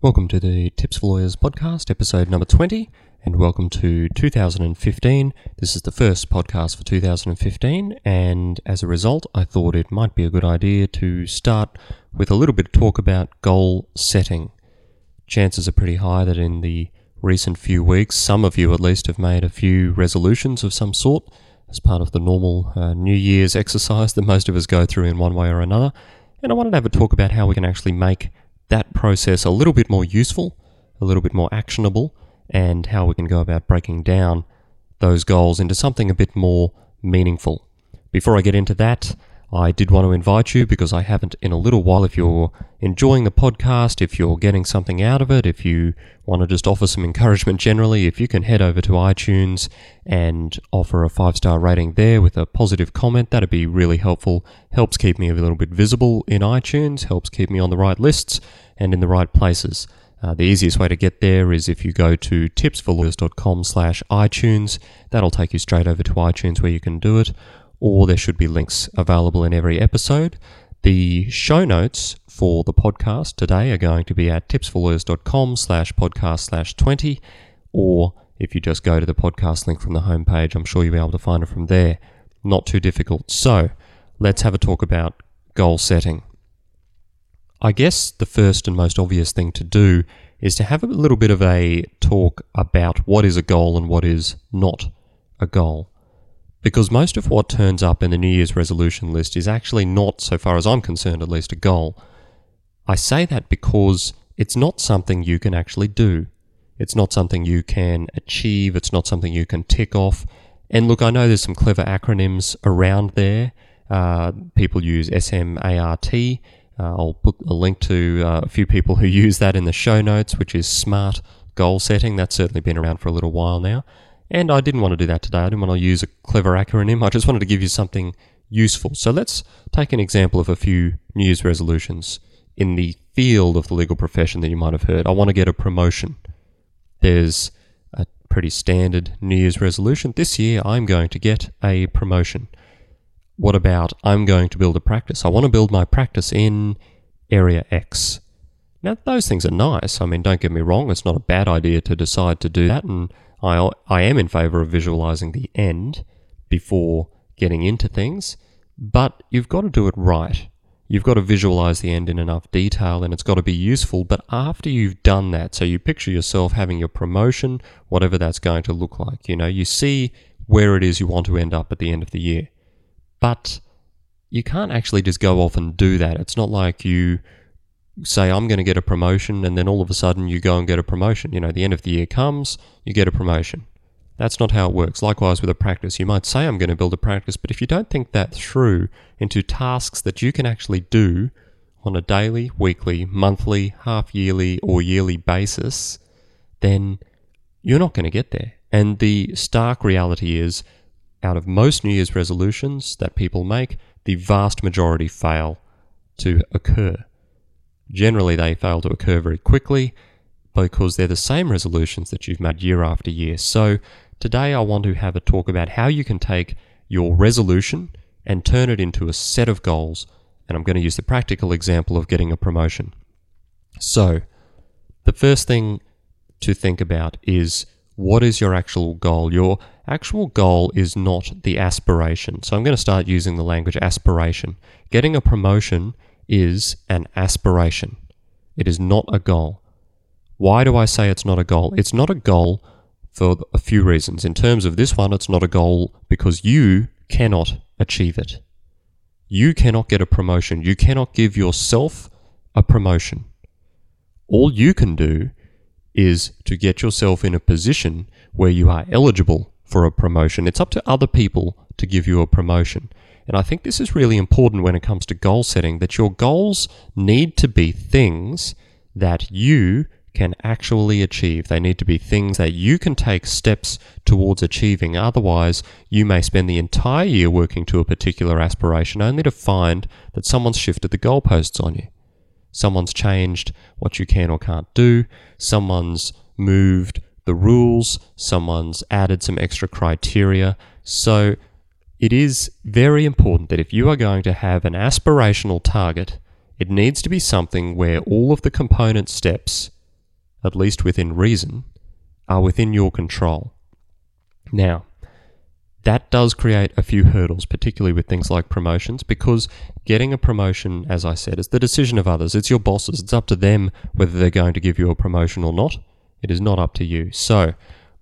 Welcome to the Tips for Lawyers podcast, episode number 20, and welcome to 2015. This is the first podcast for 2015, and as a result, I thought it might be a good idea to start with a little bit of talk about goal setting. Chances are pretty high that in the recent few weeks, some of you at least have made a few resolutions of some sort as part of the normal uh, New Year's exercise that most of us go through in one way or another. And I wanted to have a talk about how we can actually make that process a little bit more useful, a little bit more actionable, and how we can go about breaking down those goals into something a bit more meaningful. Before I get into that, I did want to invite you because I haven't in a little while. If you're enjoying the podcast, if you're getting something out of it, if you want to just offer some encouragement generally, if you can head over to iTunes and offer a five star rating there with a positive comment, that'd be really helpful. Helps keep me a little bit visible in iTunes, helps keep me on the right lists and in the right places. Uh, the easiest way to get there is if you go to tipsforlawyers.com slash iTunes. That'll take you straight over to iTunes where you can do it or there should be links available in every episode. The show notes for the podcast today are going to be at tipsforlawyers.com slash podcast slash 20, or if you just go to the podcast link from the homepage, I'm sure you'll be able to find it from there. Not too difficult. So let's have a talk about goal setting. I guess the first and most obvious thing to do is to have a little bit of a talk about what is a goal and what is not a goal because most of what turns up in the New Year's resolution list is actually not, so far as I'm concerned, at least a goal. I say that because it's not something you can actually do. It's not something you can achieve. It's not something you can tick off. And look, I know there's some clever acronyms around there. Uh, people use SMART. Uh, I'll put a link to uh, a few people who use that in the show notes, which is SMART goal setting. That's certainly been around for a little while now. And I didn't want to do that today. I didn't want to use a clever acronym. I just wanted to give you something useful. So let's take an example of a few New Year's resolutions in the field of the legal profession that you might have heard. I want to get a promotion. There's a pretty standard New Year's resolution. This year, I'm going to get a promotion. What about I'm going to build a practice? I want to build my practice in area X. Now, those things are nice. I mean, don't get me wrong, it's not a bad idea to decide to do that and I, I am in favor of visualizing the end before getting into things, but you've got to do it right. You've got to visualize the end in enough detail and it's got to be useful. But after you've done that, so you picture yourself having your promotion, whatever that's going to look like, you know, you see where it is you want to end up at the end of the year. But you can't actually just go off and do that. It's not like you say I'm going to get a promotion and then all of a sudden you go and get a promotion. You know, the end of the year comes, you get a promotion. That's not how it works. Likewise with a practice, you might say I'm going to build a practice, but if you don't think that through into tasks that you can actually do on a daily, weekly, monthly, half yearly, or yearly basis, then you're not going to get there. And the stark reality is, out of most New Year's resolutions that people make, the vast majority fail to occur. Generally, they fail to occur very quickly because they're the same resolutions that you've made year after year. So, today I want to have a talk about how you can take your resolution and turn it into a set of goals. And I'm going to use the practical example of getting a promotion. So, the first thing to think about is what is your actual goal? Your actual goal is not the aspiration. So I'm going to start using the language aspiration. Getting a promotion is an aspiration. It is not a goal. Why do I say it's not a goal? It's not a goal for a few reasons. In terms of this one, it's not a goal because you cannot achieve it. You cannot get a promotion. You cannot give yourself a promotion. All you can do is to get yourself in a position where you are eligible for a promotion. It's up to other people to give you a promotion. And I think this is really important when it comes to goal setting that your goals need to be things that you can actually achieve. They need to be things that you can take steps towards achieving. Otherwise, you may spend the entire year working to a particular aspiration only to find that someone's shifted the goalposts on you. Someone's changed what you can or can't do. Someone's moved the rules. Someone's added some extra criteria. So it is very important that if you are going to have an aspirational target, it needs to be something where all of the component steps at least within reason, are within your control. Now, that does create a few hurdles, particularly with things like promotions, because getting a promotion, as I said, is the decision of others. It's your bosses. It's up to them whether they're going to give you a promotion or not. It is not up to you. So,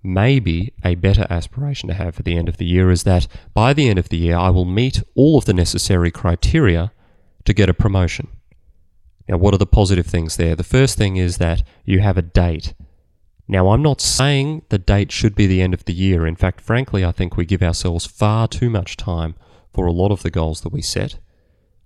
maybe a better aspiration to have for the end of the year is that by the end of the year, I will meet all of the necessary criteria to get a promotion. Now, what are the positive things there? The first thing is that you have a date. Now, I'm not saying the date should be the end of the year. In fact, frankly, I think we give ourselves far too much time for a lot of the goals that we set.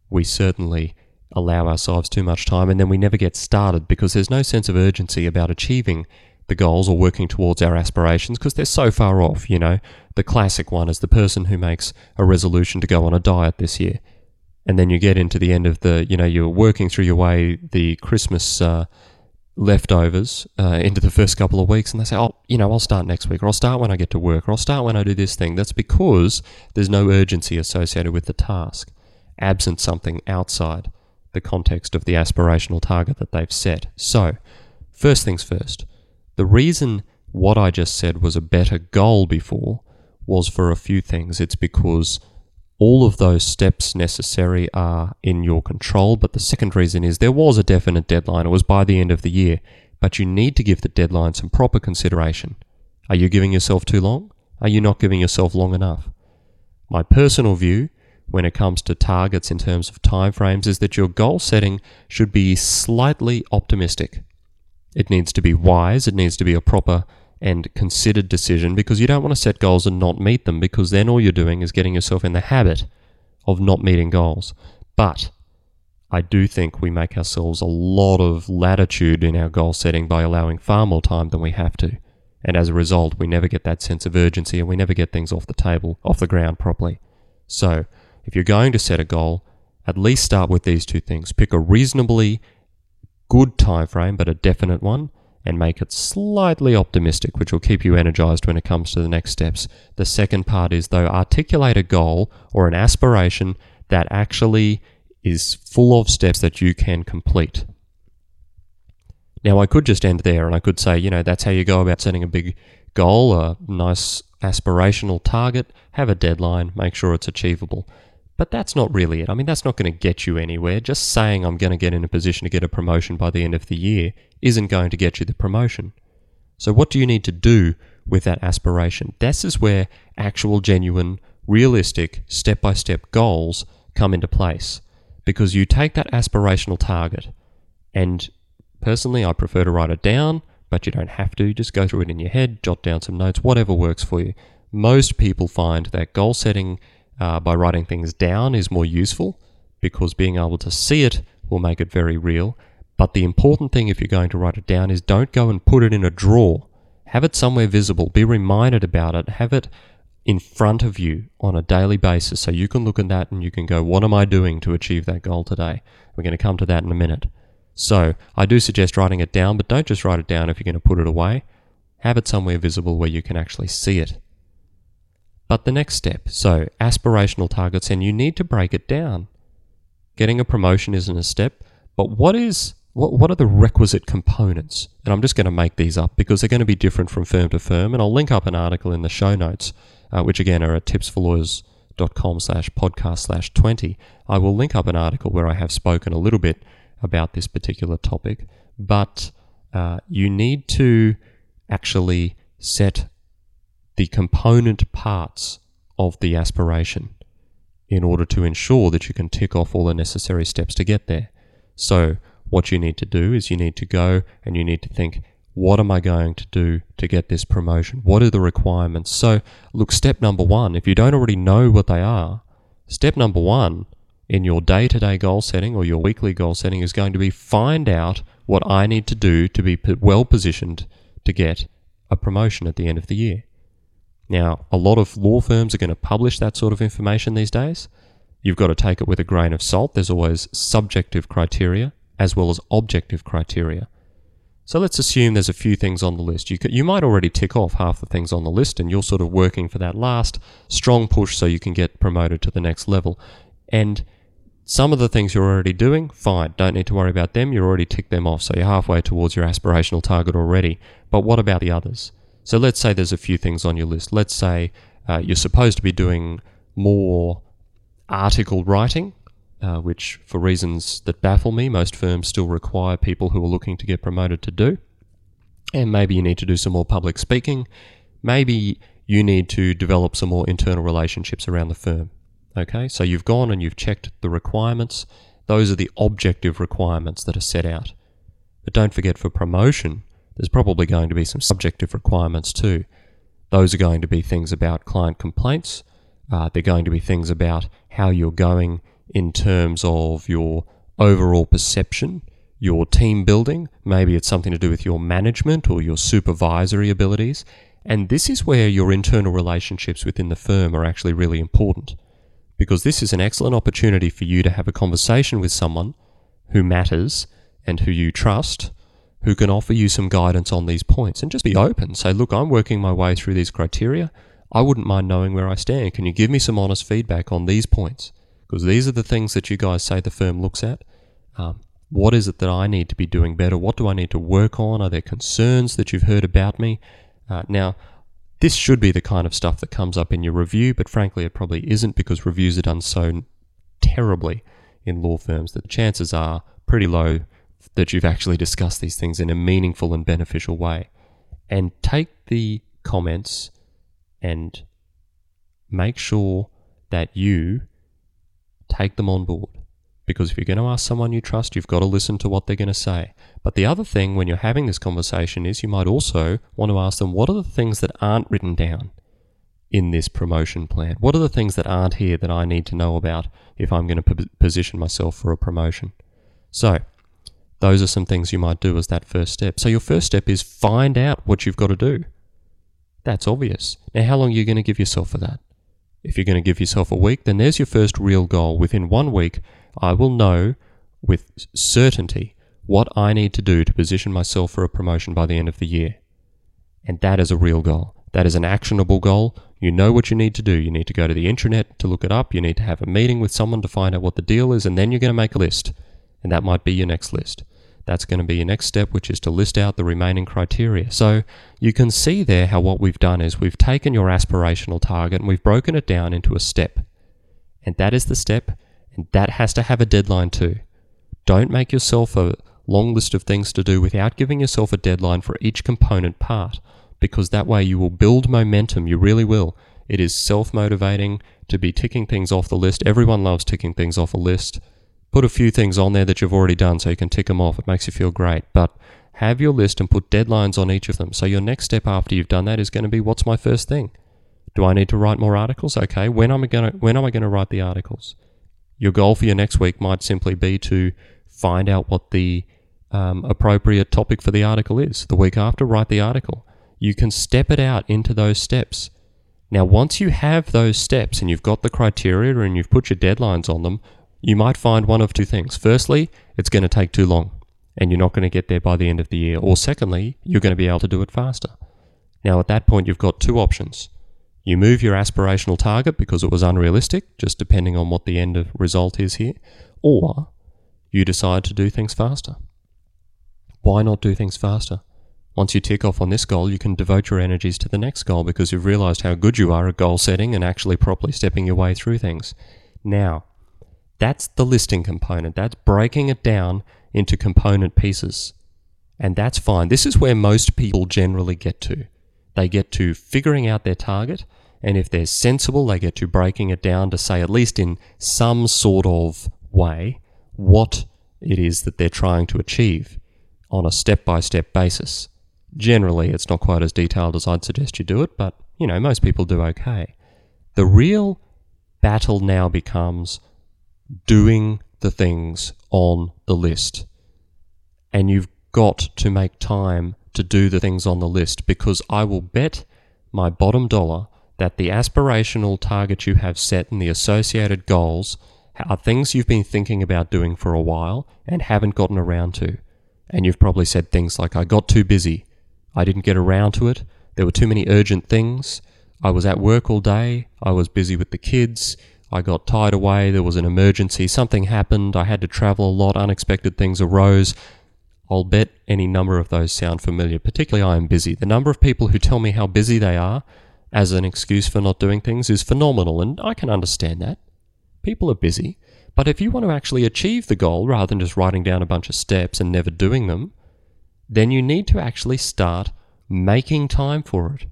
We certainly allow ourselves too much time and then we never get started because there's no sense of urgency about achieving the goals or working towards our aspirations because they're so far off, you know. The classic one is the person who makes a resolution to go on a diet this year. And then you get into the end of the, you know, you're working through your way the Christmas uh, leftovers uh, into the first couple of weeks, and they say, oh, you know, I'll start next week, or I'll start when I get to work, or I'll start when I do this thing. That's because there's no urgency associated with the task, absent something outside the context of the aspirational target that they've set. So, first things first, the reason what I just said was a better goal before was for a few things. It's because all of those steps necessary are in your control. But the second reason is there was a definite deadline. It was by the end of the year. But you need to give the deadline some proper consideration. Are you giving yourself too long? Are you not giving yourself long enough? My personal view when it comes to targets in terms of timeframes is that your goal setting should be slightly optimistic. It needs to be wise, it needs to be a proper and considered decision because you don't want to set goals and not meet them because then all you're doing is getting yourself in the habit of not meeting goals. But I do think we make ourselves a lot of latitude in our goal setting by allowing far more time than we have to. And as a result, we never get that sense of urgency and we never get things off the table, off the ground properly. So, if you're going to set a goal, at least start with these two things. Pick a reasonably good time frame, but a definite one, and make it slightly optimistic, which will keep you energized when it comes to the next steps. The second part is, though, articulate a goal or an aspiration that actually is full of steps that you can complete. Now, I could just end there and I could say, you know, that's how you go about setting a big goal, a nice aspirational target, have a deadline, make sure it's achievable. But that's not really it. I mean, that's not going to get you anywhere. Just saying I'm going to get in a position to get a promotion by the end of the year isn't going to get you the promotion. So, what do you need to do with that aspiration? This is where actual, genuine, realistic, step by step goals come into place. Because you take that aspirational target, and personally, I prefer to write it down, but you don't have to. Just go through it in your head, jot down some notes, whatever works for you. Most people find that goal setting uh, by writing things down is more useful because being able to see it will make it very real. But the important thing if you're going to write it down is don't go and put it in a drawer. Have it somewhere visible. Be reminded about it. Have it in front of you on a daily basis so you can look at that and you can go, what am I doing to achieve that goal today? We're going to come to that in a minute. So I do suggest writing it down, but don't just write it down if you're going to put it away. Have it somewhere visible where you can actually see it. But the next step, so aspirational targets, and you need to break it down. Getting a promotion isn't a step, but what is what, what are the requisite components? And I'm just going to make these up because they're going to be different from firm to firm. And I'll link up an article in the show notes, uh, which again are at tipsforlawyers.com slash podcast slash 20. I will link up an article where I have spoken a little bit about this particular topic, but uh, you need to actually set the component parts of the aspiration in order to ensure that you can tick off all the necessary steps to get there. So, what you need to do is you need to go and you need to think, what am I going to do to get this promotion? What are the requirements? So, look, step number one, if you don't already know what they are, step number one in your day to day goal setting or your weekly goal setting is going to be find out what I need to do to be well positioned to get a promotion at the end of the year. Now, a lot of law firms are going to publish that sort of information these days. You've got to take it with a grain of salt. There's always subjective criteria as well as objective criteria. So let's assume there's a few things on the list. You, could, you might already tick off half the things on the list and you're sort of working for that last strong push so you can get promoted to the next level. And Some of the things you're already doing, fine, don't need to worry about them. You're already ticked them off, so you're halfway towards your aspirational target already. But what about the others? So let's say there's a few things on your list. Let's say uh, you're supposed to be doing more article writing, uh, which, for reasons that baffle me, most firms still require people who are looking to get promoted to do. And maybe you need to do some more public speaking. Maybe you need to develop some more internal relationships around the firm. Okay, so you've gone and you've checked the requirements. Those are the objective requirements that are set out. But don't forget for promotion, there's probably going to be some subjective requirements too. Those are going to be things about client complaints. Uh, they're going to be things about how you're going in terms of your overall perception, your team building. Maybe it's something to do with your management or your supervisory abilities. And this is where your internal relationships within the firm are actually really important because this is an excellent opportunity for you to have a conversation with someone who matters and who you trust, who can offer you some guidance on these points and just be open. Say, look, I'm working my way through these criteria. I wouldn't mind knowing where I stand. Can you give me some honest feedback on these points? Because these are the things that you guys say the firm looks at. Um, what is it that I need to be doing better? What do I need to work on? Are there concerns that you've heard about me? Uh, now, this should be the kind of stuff that comes up in your review, but frankly, it probably isn't because reviews are done so terribly in law firms that the chances are pretty low that you've actually discussed these things in a meaningful and beneficial way. And take the comments and make sure that you take them on board. Because if you're going to ask someone you trust, you've got to listen to what they're going to say. But the other thing when you're having this conversation is you might also want to ask them what are the things that aren't written down in this promotion plan? What are the things that aren't here that I need to know about if I'm going to position myself for a promotion? So, those are some things you might do as that first step. So, your first step is find out what you've got to do. That's obvious. Now, how long are you going to give yourself for that? If you're going to give yourself a week, then there's your first real goal. Within one week, I will know with certainty what I need to do to position myself for a promotion by the end of the year. And that is a real goal. That is an actionable goal. You know what you need to do. You need to go to the intranet to look it up. You need to have a meeting with someone to find out what the deal is, and then you're going to make a list. And that might be your next list. That's going to be your next step, which is to list out the remaining criteria. So you can see there how what we've done is we've taken your aspirational target and we've broken it down into a step. And that is the step, and that has to have a deadline too. Don't make yourself a long list of things to do without giving yourself a deadline for each component part, because that way you will build momentum. You really will. It is self motivating to be ticking things off the list. Everyone loves ticking things off a list. Put a few things on there that you've already done so you can tick them off. It makes you feel great. But have your list and put deadlines on each of them. So your next step after you've done that is going to be what's my first thing? Do I need to write more articles? Okay, when am I going to when am I going to write the articles? Your goal for your next week might simply be to find out what the um, appropriate topic for the article is. The week after, write the article. You can step it out into those steps. Now, once you have those steps and you've got the criteria and you've put your deadlines on them, you might find one of two things. Firstly, it's going to take too long and you're not going to get there by the end of the year. Or secondly, you're going to be able to do it faster. Now, at that point, you've got two options. You move your aspirational target because it was unrealistic, just depending on what the end of result is here, or you decide to do things faster. Why not do things faster? Once you tick off on this goal, you can devote your energies to the next goal because you've realized how good you are at goal setting and actually properly stepping your way through things. Now, that's the listing component. That's breaking it down into component pieces. And that's fine. This is where most people generally get to. They get to figuring out their target, and if they're sensible, they get to breaking it down to say, at least in some sort of way, what it is that they're trying to achieve on a step by step basis. Generally, it's not quite as detailed as I'd suggest you do it, but you know, most people do okay. The real battle now becomes doing the things on the list. And you've got to make time to do the things on the list because I will bet my bottom dollar that the aspirational target you have set and the associated goals are things you've been thinking about doing for a while and haven't gotten around to. And you've probably said things like, I got too busy. I didn't get around to it. There were too many urgent things. I was at work all day. I was busy with the kids. I got tied away, there was an emergency, something happened, I had to travel a lot, unexpected things arose. I'll bet any number of those sound familiar, particularly I am busy. The number of people who tell me how busy they are as an excuse for not doing things is phenomenal, and I can understand that. People are busy. But if you want to actually achieve the goal rather than just writing down a bunch of steps and never doing them, then you need to actually start making time for it.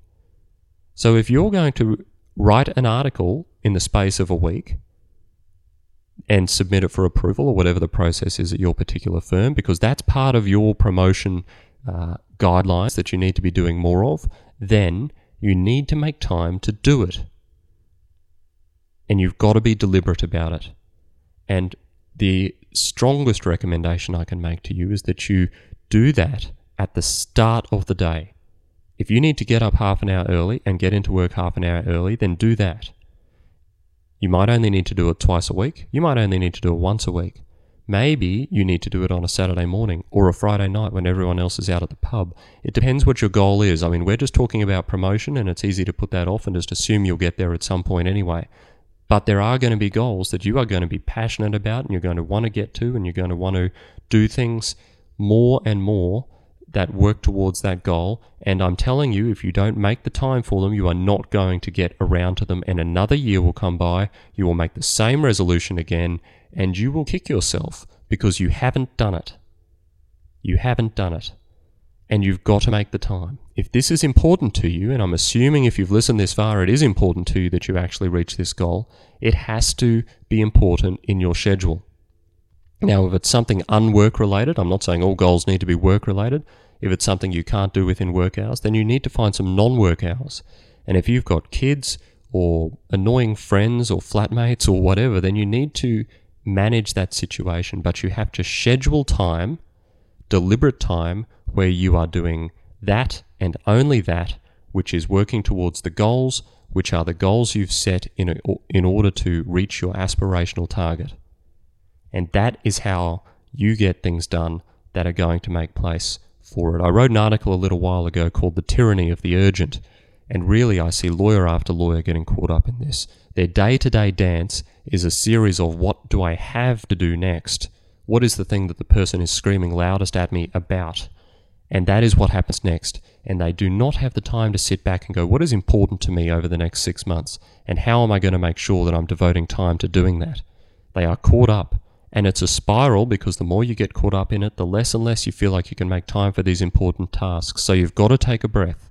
So if you're going to write an article in the space of a week and submit it for approval or whatever the process is at your particular firm, because that's part of your promotion uh, guidelines that you need to be doing more of, then you need to make time to do it. And you've got to be deliberate about it. And the strongest recommendation I can make to you is that you do that at the start of the day. If you need to get up half an hour early and get into work half an hour early, then do that. You might only need to do it twice a week. You might only need to do it once a week. Maybe you need to do it on a Saturday morning or a Friday night when everyone else is out at the pub. It depends what your goal is. I mean, we're just talking about promotion and it's easy to put that off and just assume you'll get there at some point anyway. But there are going to be goals that you are going to be passionate about and you're going to want to get to and you're going to want to do things more and more that work towards that goal. And I'm telling you, if you don't make the time for them, you are not going to get around to them. And another year will come by, you will make the same resolution again, and you will kick yourself because you haven't done it. You haven't done it. And you've got to make the time. If this is important to you, and I'm assuming if you've listened this far, it is important to you that you actually reach this goal, it has to be important in your schedule. Now, if it's something unwork related, I'm not saying all goals need to be work related. If it's something you can't do within work hours, then you need to find some non work hours. And if you've got kids or annoying friends or flatmates or whatever, then you need to manage that situation. But you have to schedule time, deliberate time, where you are doing that and only that which is working towards the goals, which are the goals you've set in, a, in order to reach your aspirational target. And that is how you get things done that are going to make place for it. I wrote an article a little while ago called The Tyranny of the Urgent. And really, I see lawyer after lawyer getting caught up in this. Their day to day dance is a series of what do I have to do next? What is the thing that the person is screaming loudest at me about? And that is what happens next. And they do not have the time to sit back and go, what is important to me over the next six months? And how am I going to make sure that I'm devoting time to doing that? They are caught up and it's a spiral because the more you get caught up in it, the less and less you feel like you can make time for these important tasks. So you've got to take a breath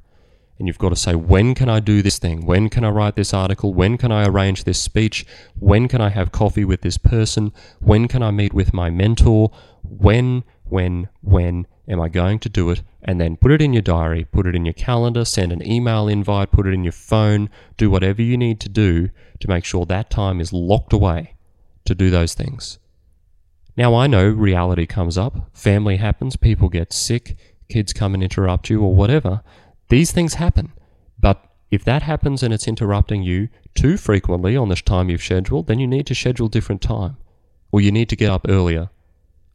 and you've got to say, when can I do this thing? When can I write this article? When can I arrange this speech? When can I have coffee with this person? When can I meet with my mentor? When, when, when am I going to do it? And then put it in your diary, put it in your calendar, send an email invite, put it in your phone, do whatever you need to do to make sure that time is locked away to do those things. Now, I know reality comes up, family happens, people get sick, kids come and interrupt you, or whatever. These things happen. But if that happens and it's interrupting you too frequently on this time you've scheduled, then you need to schedule different time. Or you need to get up earlier.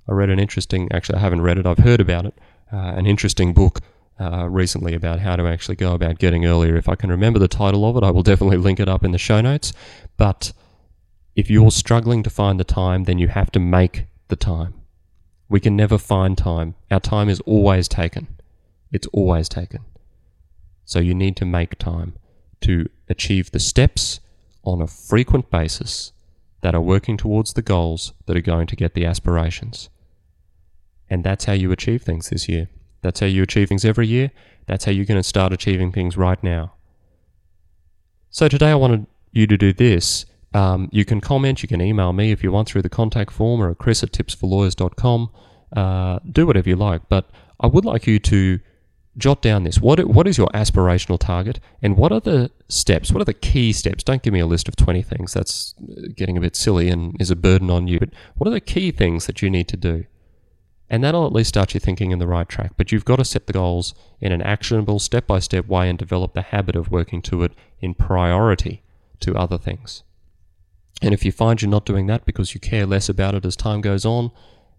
I read an interesting, actually, I haven't read it, I've heard about it, uh, an interesting book uh, recently about how to actually go about getting earlier. If I can remember the title of it, I will definitely link it up in the show notes. But if you're struggling to find the time, then you have to make the time. We can never find time. Our time is always taken. It's always taken. So you need to make time to achieve the steps on a frequent basis that are working towards the goals that are going to get the aspirations. And that's how you achieve things this year. That's how you achieve things every year. That's how you're going to start achieving things right now. So today I wanted you to do this um, you can comment, you can email me if you want through the contact form or at chris at tipsforlawyers.com. Uh, do whatever you like, but I would like you to jot down this. What, what is your aspirational target and what are the steps? What are the key steps? Don't give me a list of 20 things. That's uh, getting a bit silly and is a burden on you. But what are the key things that you need to do? And that'll at least start you thinking in the right track. But you've got to set the goals in an actionable, step by step way and develop the habit of working to it in priority to other things. And if you find you're not doing that because you care less about it as time goes on,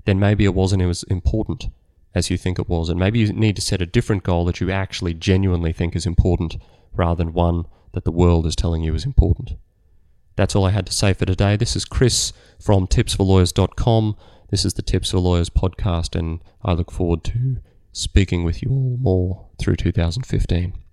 then maybe it wasn't as important as you think it was. And maybe you need to set a different goal that you actually genuinely think is important rather than one that the world is telling you is important. That's all I had to say for today. This is Chris from tipsforlawyers.com. This is the Tips for Lawyers podcast, and I look forward to speaking with you all more through 2015.